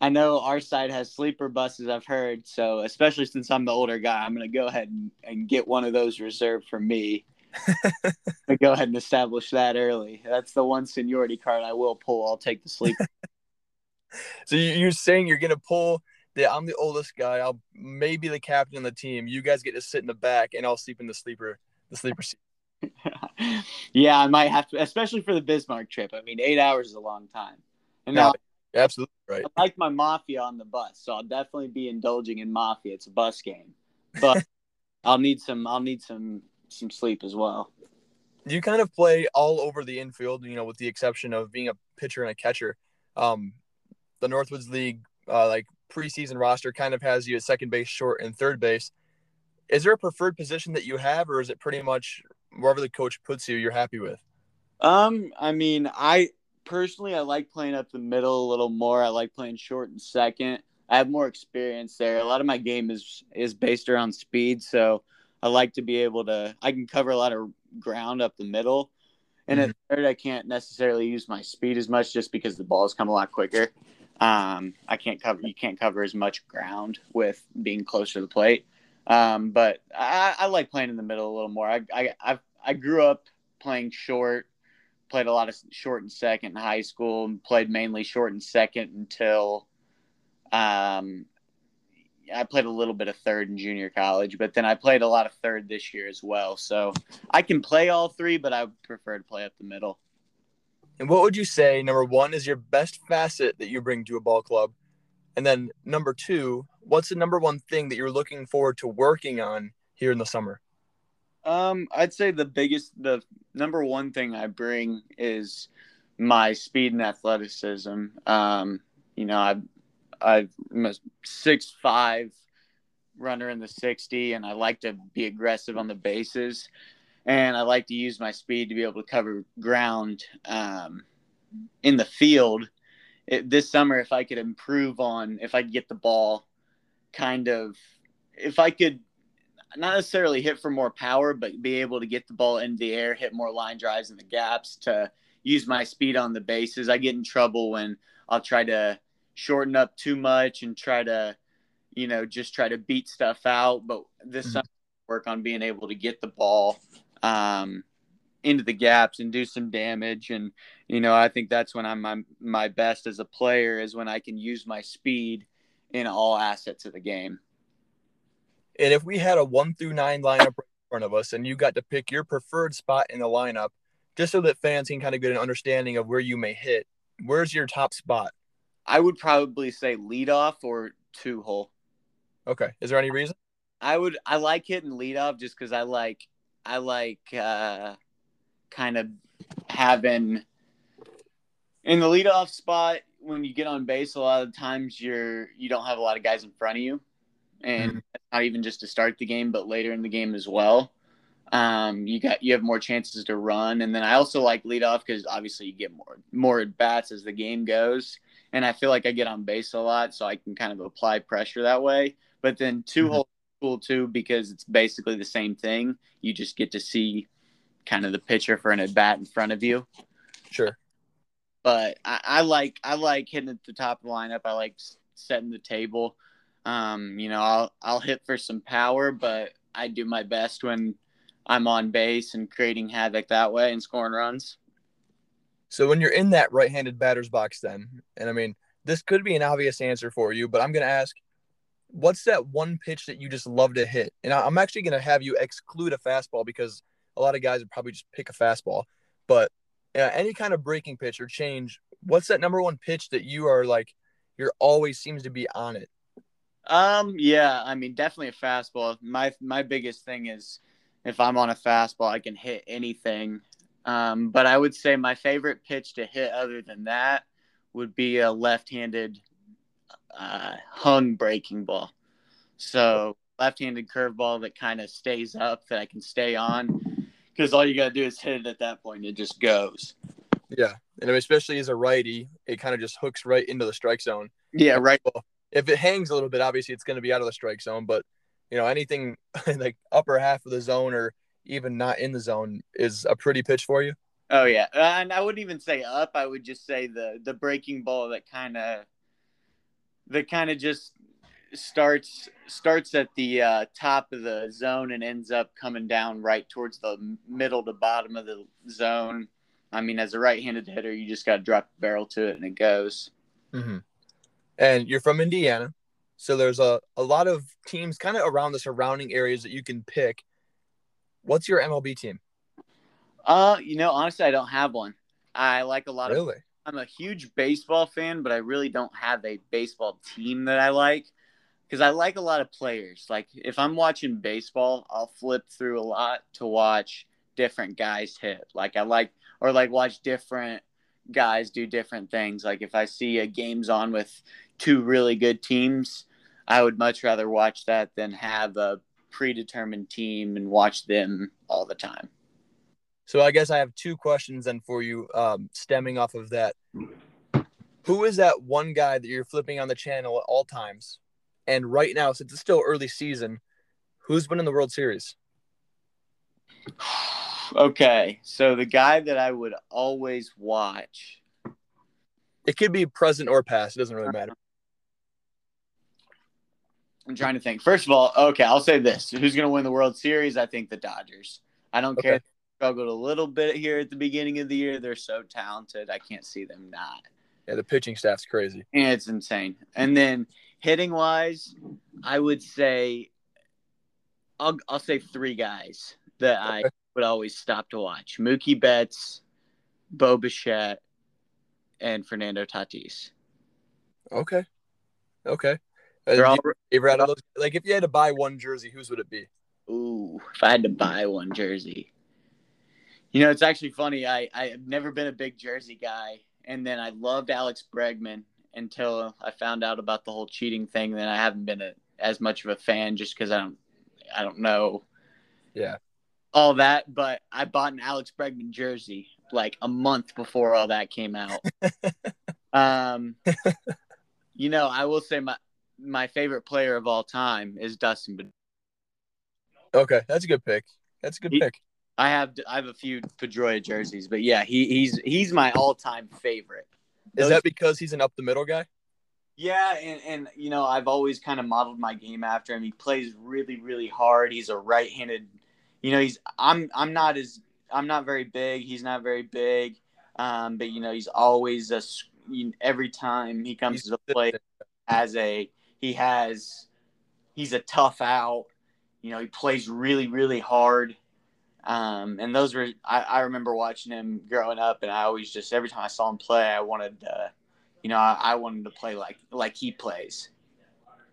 S3: I know our side has sleeper buses. I've heard. So especially since I'm the older guy, I'm gonna go ahead and, and get one of those reserved for me. go ahead and establish that early. That's the one seniority card I will pull. I'll take the sleeper.
S1: so you're saying you're gonna pull the I'm the oldest guy. I'll maybe the captain of the team. You guys get to sit in the back, and I'll sleep in the sleeper the sleeper seat.
S3: yeah, I might have to, especially for the Bismarck trip. I mean, eight hours is a long time.
S1: And no, now, absolutely right.
S3: I like my mafia on the bus, so I'll definitely be indulging in mafia. It's a bus game, but I'll need some. I'll need some some sleep as well.
S1: Do you kind of play all over the infield, you know, with the exception of being a pitcher and a catcher. Um, the Northwoods League, uh, like preseason roster, kind of has you at second base, short, and third base. Is there a preferred position that you have, or is it pretty much wherever the coach puts you, you're happy with?
S3: Um, I mean, I personally I like playing up the middle a little more. I like playing short and second. I have more experience there. A lot of my game is is based around speed, so I like to be able to. I can cover a lot of ground up the middle, and mm-hmm. at third, I can't necessarily use my speed as much just because the balls come a lot quicker. Um, I can't cover. You can't cover as much ground with being closer to the plate. Um, but I, I, like playing in the middle a little more. I, I, i I grew up playing short, played a lot of short and second in high school, and played mainly short and second until um, I played a little bit of third in junior college, but then I played a lot of third this year as well. So I can play all three, but I prefer to play up the middle.
S1: And what would you say, number one, is your best facet that you bring to a ball club? And then number two, what's the number one thing that you're looking forward to working on here in the summer?
S3: Um, I'd say the biggest, the number one thing I bring is my speed and athleticism. Um, you know, I, I'm a six five runner in the sixty, and I like to be aggressive on the bases, and I like to use my speed to be able to cover ground um, in the field. It, this summer, if I could improve on, if I could get the ball kind of if I could not necessarily hit for more power, but be able to get the ball in the air, hit more line drives in the gaps to use my speed on the bases. I get in trouble when I'll try to shorten up too much and try to, you know, just try to beat stuff out. But this mm-hmm. summer, work on being able to get the ball um, into the gaps and do some damage. And you know, I think that's when I'm my, my best as a player is when I can use my speed in all assets of the game.
S1: And if we had a one through nine lineup in front of us and you got to pick your preferred spot in the lineup, just so that fans can kind of get an understanding of where you may hit, where's your top spot?
S3: I would probably say leadoff or two hole.
S1: Okay. Is there any reason?
S3: I would I like hitting leadoff just because I like I like uh kind of having in the leadoff spot when you get on base, a lot of times you're you don't have a lot of guys in front of you, and mm-hmm. not even just to start the game, but later in the game as well. Um, you got you have more chances to run, and then I also like leadoff because obviously you get more more at bats as the game goes, and I feel like I get on base a lot, so I can kind of apply pressure that way. But then 2
S1: Mhm.
S3: holes is cool too because it's basically the same thing. You just get to see kind of the pitcher for an at bat in front of you.
S1: Sure.
S3: But I, I like I like hitting at the top of the lineup. I like setting the table. Um, you know, I'll I'll hit for some power, but I do my best when I'm on base and creating havoc that way and scoring runs.
S1: So when you're in that right-handed batter's box, then, and I mean, this could be an obvious answer for you, but I'm gonna ask, what's that one pitch that you just love to hit? And I'm actually gonna have you exclude a fastball because a lot of guys would probably just pick a fastball, but uh, any kind of breaking pitch or change, what's that number one pitch that you are like, you're always seems to be on it?
S3: Um, yeah, I mean, definitely a fastball. My my biggest thing is if I'm on a fastball, I can hit anything. Um, but I would say my favorite pitch to hit, other than that, would be a left-handed uh, hung breaking ball. So left-handed curveball that kind of stays up that I can stay on, because all you gotta do is hit it at that point. It just goes.
S1: Yeah, and especially as a righty, it kind of just hooks right into the strike zone.
S3: Yeah, right.
S1: Well, if it hangs a little bit, obviously it's going to be out of the strike zone. But you know, anything like upper half of the zone or even not in the zone is a pretty pitch for you.
S3: Oh yeah, Uh, and I wouldn't even say up. I would just say the the breaking ball that kind of that kind of just starts starts at the uh, top of the zone and ends up coming down right towards the middle to bottom of the zone. I mean, as a right-handed hitter, you just got to drop the barrel to it and it goes.
S1: Mm-hmm. And you're from Indiana, so there's a a lot of teams kind of around the surrounding areas that you can pick. What's your MLB team?
S3: Uh, you know, honestly, I don't have one. I like a lot of
S1: Really?
S3: I'm a huge baseball fan, but I really don't have a baseball team that I like because I like a lot of players. Like if I'm watching baseball, I'll flip through a lot to watch different guys hit. Like I like or like watch different guys do different things. Like if I see a game's on with two really good teams, I would much rather watch that than have a predetermined team and watch them all the time.
S1: So I guess I have two questions then for you, um, stemming off of that. Who is that one guy that you're flipping on the channel at all times? And right now, since it's still early season, who's winning the World Series?
S3: okay, so the guy that I would always watch.
S1: It could be present or past. It doesn't really matter.
S3: I'm trying to think. First of all, okay, I'll say this: Who's going to win the World Series? I think the Dodgers. I don't care.
S1: Okay.
S3: If they struggled a little bit here at the beginning of the year. They're so talented. I can't see them not.
S1: Yeah, the pitching staff's crazy.
S3: And it's insane. And then hitting wise, I would say, I'll I'll say three guys that I would always stop to watch: Mookie Betts, Bo Bichette, and Fernando Tatis.
S1: Okay. Okay.
S3: They're all
S1: you ever out of those, like if you had to buy one jersey, whose would it be?
S3: Ooh, if I had to buy one jersey. You know, it's actually funny. I, I've never been a big jersey guy. And then I loved Alex Bregman until I found out about the whole cheating thing. Then I haven't been a, as much of a fan just because I don't, I don't know
S1: Yeah.
S3: all that. But I bought an Alex Bregman jersey like a month before all that came out. um, you know, I will say my my favorite player of all time is Dustin
S1: Okay, that's a good pick. That's a good
S3: He-
S1: pick.
S3: I have I have a few Pedroia jerseys, but yeah, he, he's he's my all time favorite.
S1: Is that because he's an up the middle guy?
S3: Yeah, and, and you know I've always kind of modeled my game after him. He plays really really hard. He's a right handed. You know he's I'm I'm not as I'm not very big. He's not very big, um, but you know he's always a every time he comes
S1: He's
S3: to the plate as a he has he's a tough out. You know he plays really really hard. Um, and those were I, I remember watching him growing up, and I always just every time I saw him play, I wanted, uh, you know, I, I wanted to play like like he plays.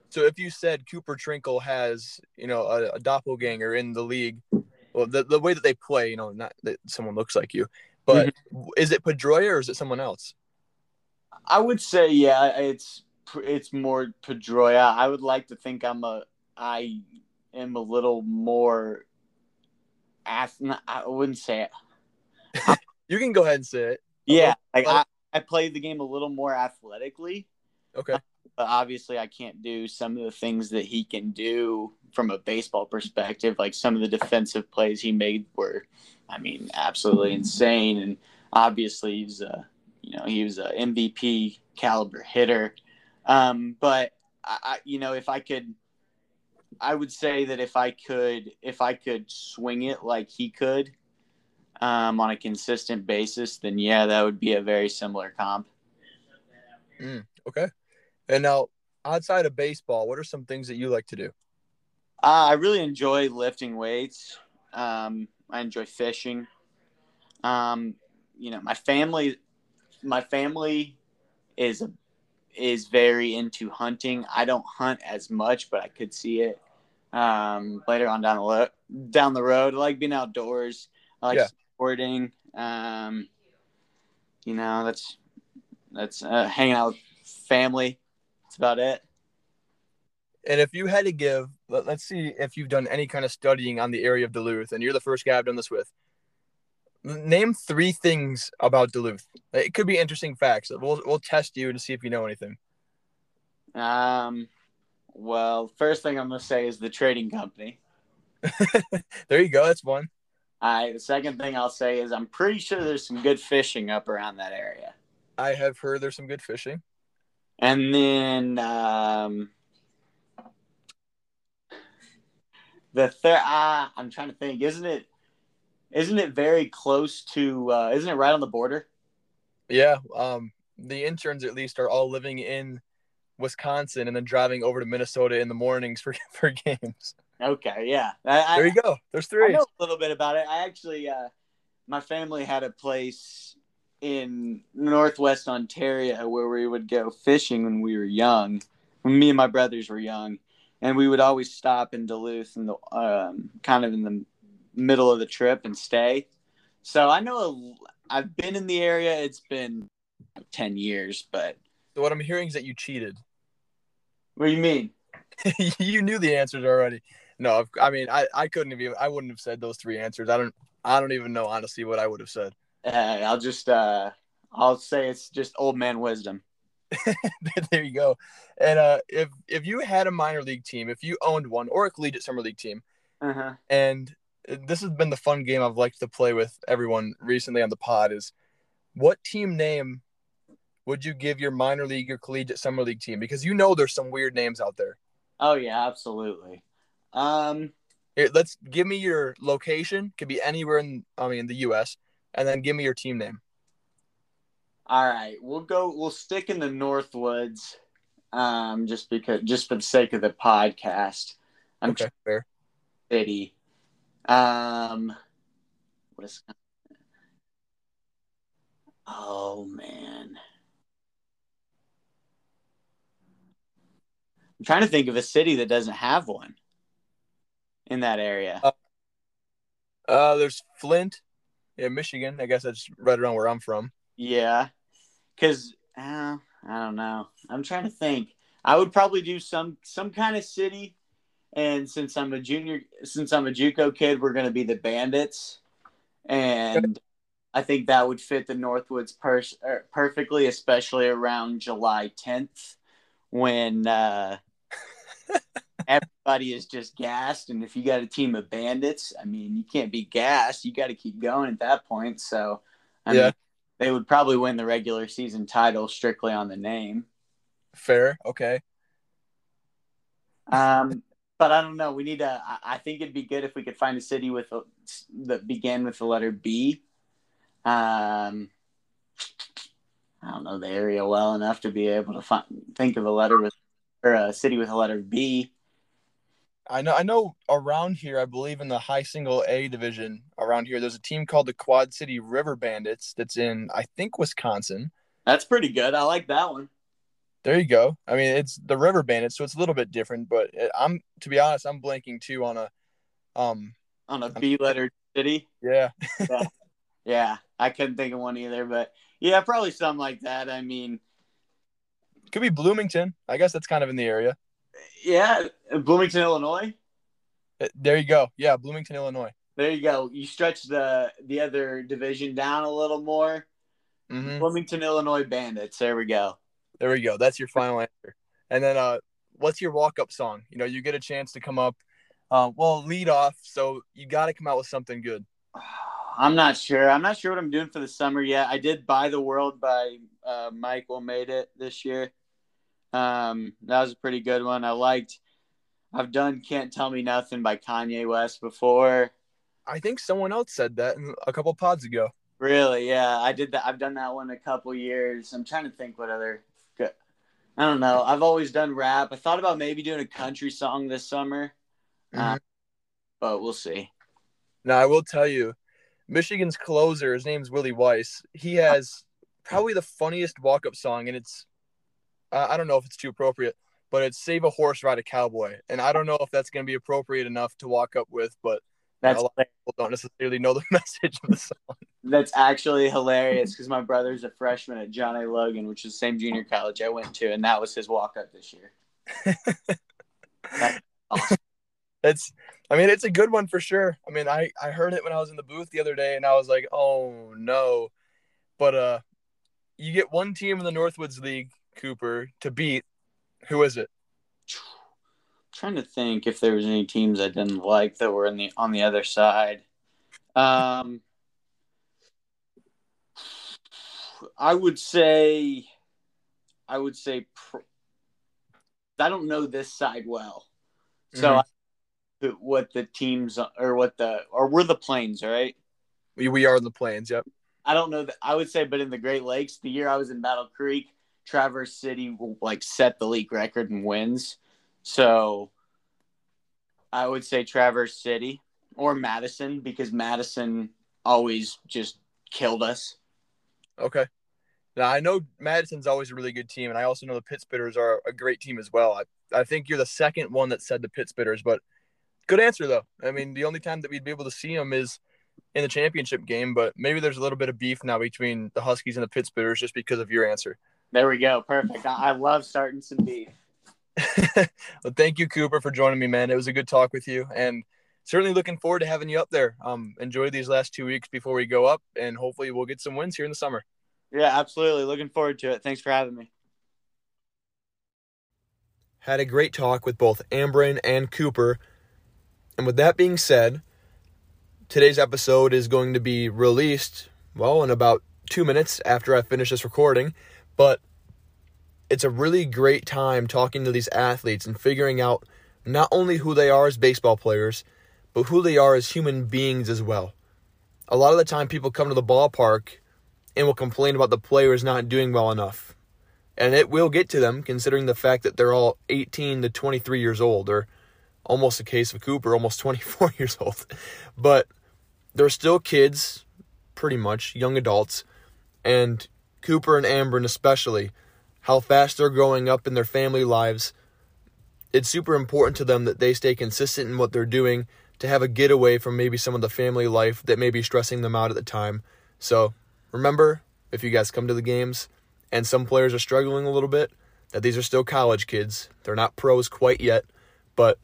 S1: So if you said Cooper Trinkle has, you know, a, a doppelganger in the league, well, the, the way that they play, you know, not that someone looks like you, but is it Pedroia or is it someone else?
S3: I would say, yeah, it's it's more Pedroia. I would like to think I'm a I am a little more. I wouldn't say it.
S1: You can go ahead and say it.
S3: Yeah, like I, I play the game a little more athletically.
S1: Okay.
S3: Uh, but obviously I can't do some of the things that he can do from a baseball perspective. Like some of the defensive plays he made were, I mean, absolutely insane. And obviously he's a, you know, he was a MVP caliber hitter. Um, but I, I, you know, if I could, I would say that if I could, if I could swing it like he could, um, on a consistent basis, then yeah, that would be a very similar comp.
S1: Mm, okay. And now, outside of baseball, what are some things that you like to do?
S3: Uh, I really enjoy lifting weights. Um, I enjoy fishing. Um, you know, my family, my family is is very into hunting. I don't hunt as much, but I could see it um, later on down the lo- down the road. I like being outdoors. I like
S1: Yeah.
S3: sporting. Um, you know, that's that's uh, hanging out with family. That's about it.
S1: And if you had to give, let, let's see if you've done any kind of studying on the area of Duluth, and you're the first guy I've done this with. Name three things about Duluth. It could be interesting facts. We'll we'll test you to see if you know anything.
S3: Um, well, first thing I'm gonna say is the trading company.
S1: There you go. That's one.
S3: I the second thing I'll say is I'm pretty sure there's some good fishing up around that area.
S1: I have heard there's some good fishing.
S3: And then um, the third, ah, I'm trying to think. Isn't it? Isn't it very close to? Uh, isn't it right on the border?
S1: Yeah. Um, the interns at least are all living in Wisconsin and then driving over to Minnesota in the mornings for for games.
S3: Okay, yeah. I,
S1: There you go. There's three.
S3: I know a little bit about it. I actually, uh, my family had a place in Northwest Ontario where we would go fishing when we were young. When me and my brothers were young, and we would always stop in Duluth and the um, kind of in the middle of the trip and stay. So I know a, I've been in the area. It's been ten years, but
S1: So what I'm hearing is that you cheated.
S3: what do you mean?
S1: you knew the answers already. No, I mean I, I couldn't have even I wouldn't have said those three answers. I don't I don't even know honestly what I would have said.
S3: Uh, I'll just uh, I'll say it's just old man wisdom.
S1: there you go. And uh, if if you had a minor league team, if you owned one or a collegiate summer league team,
S3: Uh-huh.
S1: and this has been the fun game I've liked to play with everyone recently on the pod is what team name would you give your minor league or collegiate summer league team? Because you know there's some weird names out there.
S3: Oh yeah, absolutely. Um,
S1: Here, let's give me your location. Could be anywhere in I mean the U.S. And then give me your team name.
S3: all right, we'll go. We'll stick in the Northwoods, um, just because, just for the sake of the podcast. I'm
S1: Okay, fair.
S3: City. Um, what is? Oh man, I'm trying to think of a city that doesn't have one in that area.
S1: Uh, Uh, there's Flint, yeah, Michigan. I guess that's right around where I'm from.
S3: Yeah, because uh, I don't know. I'm trying to think. I would probably do some some kind of city, and since I'm a junior, since I'm a JUCO kid, we're going to be the Bandits, and I think that would fit the Northwoods er, perfectly, especially around July 10th when uh, everybody is just gassed, and if you got a team of Bandits, I mean, you can't be gassed. You got to keep going at that point. So, I
S1: Yeah.
S3: mean, they would probably win the regular season title strictly on the name.
S1: Fair. Okay.
S3: Um, but I don't know. We need to. I- think it'd be good if we could find a city with a, that began with the letter B. Um, I don't know the area well enough to be able to find, think of a letter with or a city with a letter B.
S1: I know. I know. Around here, I believe in the high single A division. Around here, there's a team called the Quad City River Bandits. That's in, I think, Wisconsin.
S3: That's pretty good. I like that one.
S1: There you go. I mean, it's the River Bandits, so it's a little bit different. But it, I'm, to be honest, I'm blanking too on a, um,
S3: On a B letter city.
S1: yeah,
S3: Yeah, I couldn't think of one either, but yeah, probably something like that. I mean,
S1: could be Bloomington. I guess that's kind of in the area.
S3: yeah, Bloomington, Illinois.
S1: Uh, There you go. Yeah, Bloomington, Illinois.
S3: There you go. You stretch the the other division down a little more.
S1: hmm
S3: Bloomington, Illinois Bandits. There we go.
S1: There we go. That's your final answer. And then, uh, what's your walk up song? You know, you get a chance to come up, uh, well, lead off. So you got to come out with something good.
S3: I'm not sure. I'm not sure what I'm doing for the summer yet. I did buy the world by uh, Mike WiLL Made-It this year. Um, that was a pretty good one. I liked. I've done "Can't Tell Me Nothing" by Kanye West before.
S1: I think someone else said that a couple pods ago.
S3: Really? Yeah, I did that. I've done that one a couple years. I'm trying to think what other. I don't know. I've always done rap. I thought about maybe doing a country song this summer, mm-hmm. uh, but we'll see.
S1: Now I will tell you, Michigan's closer. His name's Willie Weiss. He has probably the funniest walk-up song, and it's uh, I don't know if it's too appropriate, but it's "Save a Horse, Ride a Cowboy," and I don't know if that's going to be appropriate enough to walk up with, but that's a lot of people don't necessarily know the message of the song.
S3: That's actually hilarious because my brother's a freshman at John A. Logan, which is the same junior college I went to, and that was his walk up this year.
S1: that's awesome. It's, I mean, it's a good one for sure. I mean, I I heard it when I was in the booth the other day, and I was like, oh no, but uh, you get one team in the Northwoods League, Cooper, to beat. Who is it?
S3: Trying to think if there was any teams I didn't like that were in the on the other side. Um, I would say, I would say, I don't know this side well, so mm-hmm. I, what the teams or what the or we're the Plains, right?
S1: We we are the Plains. Yep.
S3: I don't know that I would say, but in the Great Lakes, the year I was in Battle Creek, Traverse City like set the league record and wins. So I would say Traverse City or Madison because Madison always just killed us.
S1: Okay. Now I know Madison's always a really good team, and I also know the Pit Spitters are a great team as well. I, I think you're the second one that said the Pit Spitters, but good answer though. I mean, the only time that we'd be able to see them is in the championship game, but maybe there's a little bit of beef now between the Huskies and the Pit Spitters just because of your answer.
S3: There we go. Perfect. I love starting some beef.
S1: well, thank you, Cooper, for joining me, man. It was a good talk with you, and certainly looking forward to having you up there. Um, enjoy these last two weeks before we go up, and hopefully we'll get some wins here in the summer.
S3: Yeah, absolutely. Looking forward to it. Thanks for having me.
S1: Had a great talk with both Ambren and Cooper. And with that being said, today's episode is going to be released, well, in about two minutes after I finish this recording. But it's a really great time talking to these athletes and figuring out not only who they are as baseball players, but who they are as human beings as well. A lot of the time, people come to the ballpark and will complain about the players not doing well enough. And it will get to them considering the fact that they're all 18 to 23 years old, or almost a case of Cooper, almost 24 years old. But they're still kids, pretty much, young adults. And Cooper and Ambren, especially, how fast they're growing up in their family lives. It's super important to them that they stay consistent in what they're doing to have a getaway from maybe some of the family life that may be stressing them out at the time. So remember, if you guys come to the games and some players are struggling a little bit, that these are still college kids. They're not pros quite yet, but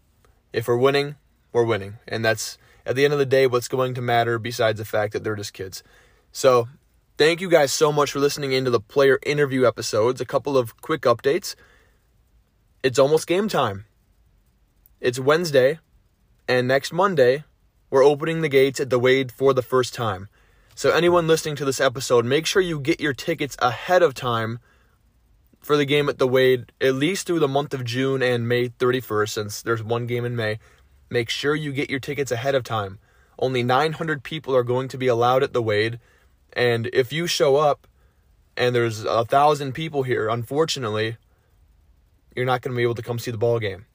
S1: if we're winning, we're winning. And that's at the end of the day what's going to matter besides the fact that they're just kids. So Thank you guys so much for listening into the player interview episodes. A couple of quick updates. It's almost game time. It's Wednesday, and next Monday, we're opening the gates at the Wade for the first time. So, anyone listening to this episode, make sure you get your tickets ahead of time for the game at the Wade, at least through the month of June and May 31st, since there's one game in May. Make sure you get your tickets ahead of time. Only 900 people are going to be allowed at the Wade. And if you show up and there's a thousand people here, unfortunately, you're not going to be able to come see the ball game.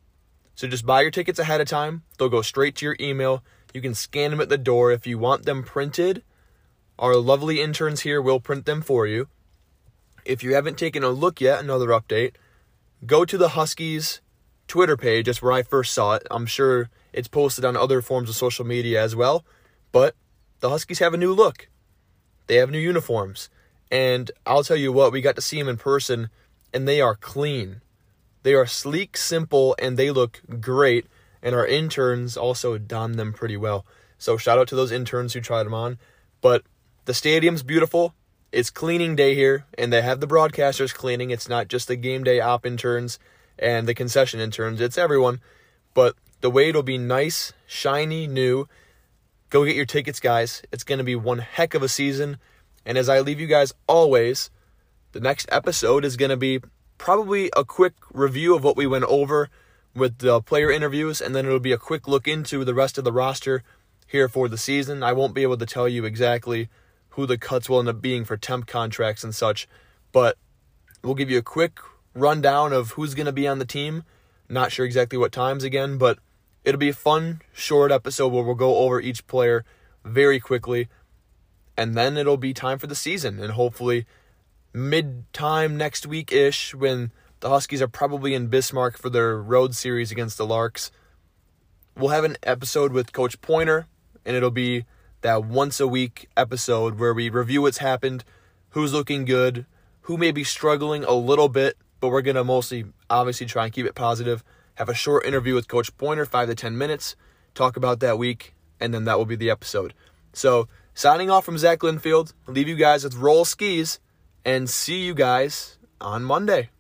S1: So just buy your tickets ahead of time. They'll go straight to your email. You can scan them at the door. If you want them printed, our lovely interns here will print them for you. If you haven't taken a look yet, another update, go to the Huskies Twitter page. That's where I first saw it. I'm sure it's posted on other forms of social media as well. But the Huskies have a new look. They have new uniforms. And I'll tell you what, we got to see them in person, and they are clean. They are sleek, simple, and they look great. And our interns also don them pretty well. So shout out to those interns who tried them on. But the stadium's beautiful. It's cleaning day here, and they have the broadcasters cleaning. It's not just the game day op interns. and the concession interns. It's everyone. But the way it'll be nice, shiny, new. Go get your tickets, guys. It's going to be one heck of a season. And as I leave you guys always, the next episode is going to be probably a quick review of what we went over with the player interviews, and then it'll be a quick look into the rest of the roster here for the season. I won't be able to tell you exactly who the cuts will end up being for temp contracts and such, but we'll give you a quick rundown of who's going to be on the team. Not sure exactly what times again, but it'll be a fun, short episode where we'll go over each player very quickly. And then it'll be time for the season, and hopefully mid time next week ish when the Huskies are probably in Bismarck for their road series against the Larks. We'll have an episode with Coach Pointer, and it'll be that once a week episode where we review what's happened, who's looking good, who may be struggling a little bit, but we're going to mostly obviously try and keep it positive. Have a short interview with Coach Pointer, five to 10 minutes, talk about that week, and then that will be the episode. So, signing off from Zach Linfield, leave you guys with roll skis and see you guys on Monday.